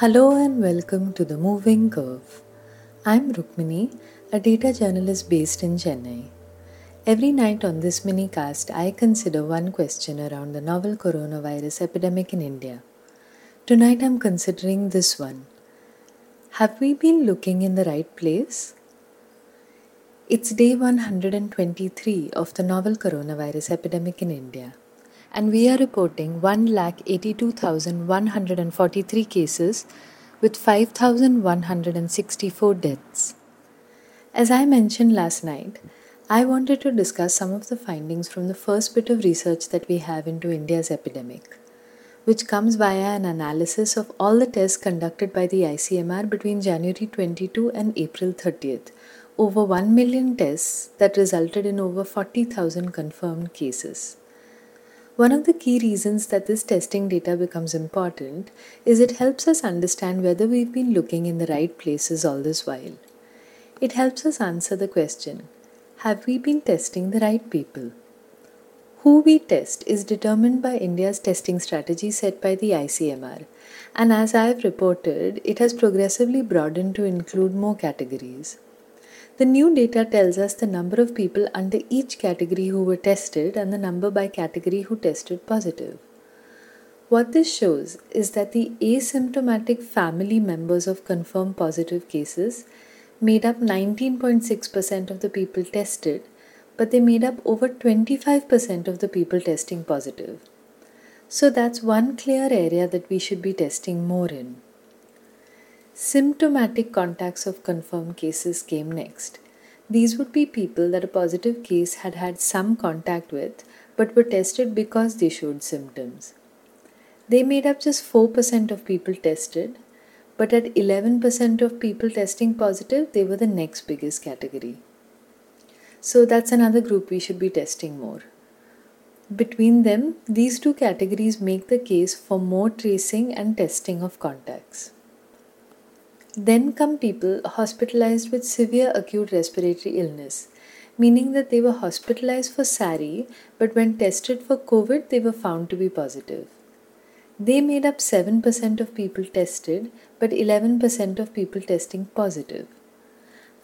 Hello and welcome to The Moving Curve. I'm Rukmini, a data journalist based in Chennai. Every night on this mini cast, I consider one question around the novel coronavirus epidemic in India. Tonight I'm considering this one Have we been looking in the right place? It's day 123 of the novel coronavirus epidemic in India and we are reporting 1,82,143 cases with 5,164 deaths. As I mentioned last night, I wanted to discuss some of the findings from the first bit of research that we have into India's epidemic, which comes via an analysis of all the tests conducted by the ICMR between January 22 and April 30th, over 1 million tests that resulted in over 40,000 confirmed cases. One of the key reasons that this testing data becomes important is it helps us understand whether we've been looking in the right places all this while. It helps us answer the question Have we been testing the right people? Who we test is determined by India's testing strategy set by the ICMR, and as I have reported, it has progressively broadened to include more categories. The new data tells us the number of people under each category who were tested and the number by category who tested positive. What this shows is that the asymptomatic family members of confirmed positive cases made up 19.6% of the people tested, but they made up over 25% of the people testing positive. So that's one clear area that we should be testing more in. Symptomatic contacts of confirmed cases came next. These would be people that a positive case had had some contact with but were tested because they showed symptoms. They made up just 4% of people tested, but at 11% of people testing positive, they were the next biggest category. So that's another group we should be testing more. Between them, these two categories make the case for more tracing and testing of contacts. Then come people hospitalized with severe acute respiratory illness, meaning that they were hospitalized for SARI, but when tested for COVID, they were found to be positive. They made up 7% of people tested, but 11% of people testing positive.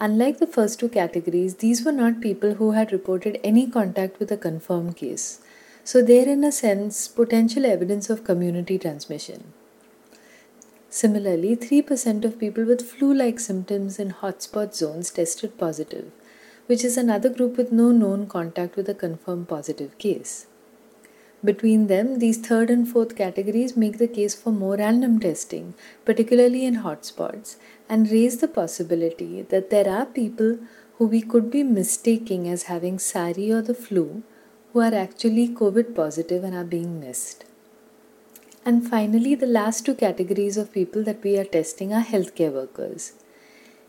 Unlike the first two categories, these were not people who had reported any contact with a confirmed case. So, they're in a sense potential evidence of community transmission. Similarly, 3% of people with flu like symptoms in hotspot zones tested positive, which is another group with no known contact with a confirmed positive case. Between them, these third and fourth categories make the case for more random testing, particularly in hotspots, and raise the possibility that there are people who we could be mistaking as having SARI or the flu who are actually COVID positive and are being missed. And finally, the last two categories of people that we are testing are healthcare workers.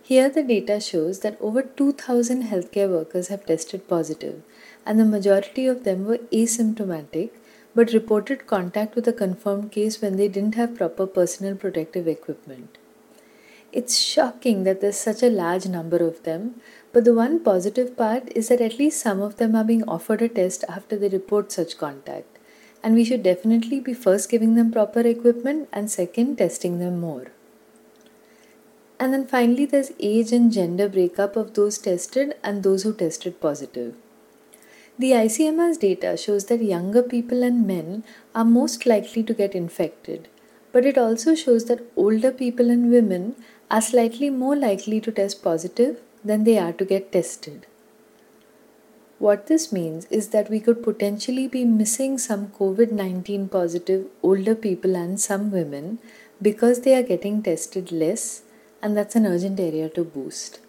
Here, the data shows that over 2,000 healthcare workers have tested positive, and the majority of them were asymptomatic but reported contact with a confirmed case when they didn't have proper personal protective equipment. It's shocking that there's such a large number of them, but the one positive part is that at least some of them are being offered a test after they report such contact and we should definitely be first giving them proper equipment and second testing them more. And then finally, there's age and gender breakup of those tested and those who tested positive. The ICMR's data shows that younger people and men are most likely to get infected, but it also shows that older people and women are slightly more likely to test positive than they are to get tested. What this means is that we could potentially be missing some COVID 19 positive older people and some women because they are getting tested less, and that's an urgent area to boost.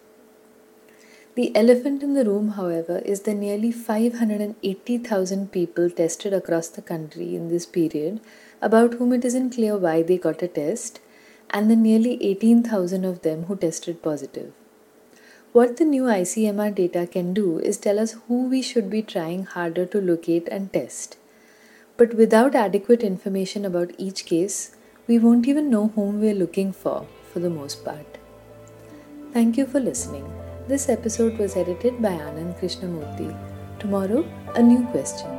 The elephant in the room, however, is the nearly 580,000 people tested across the country in this period, about whom it isn't clear why they got a test, and the nearly 18,000 of them who tested positive. What the new ICMR data can do is tell us who we should be trying harder to locate and test. But without adequate information about each case, we won't even know whom we're looking for, for the most part. Thank you for listening. This episode was edited by Anand Krishnamurthy. Tomorrow, a new question.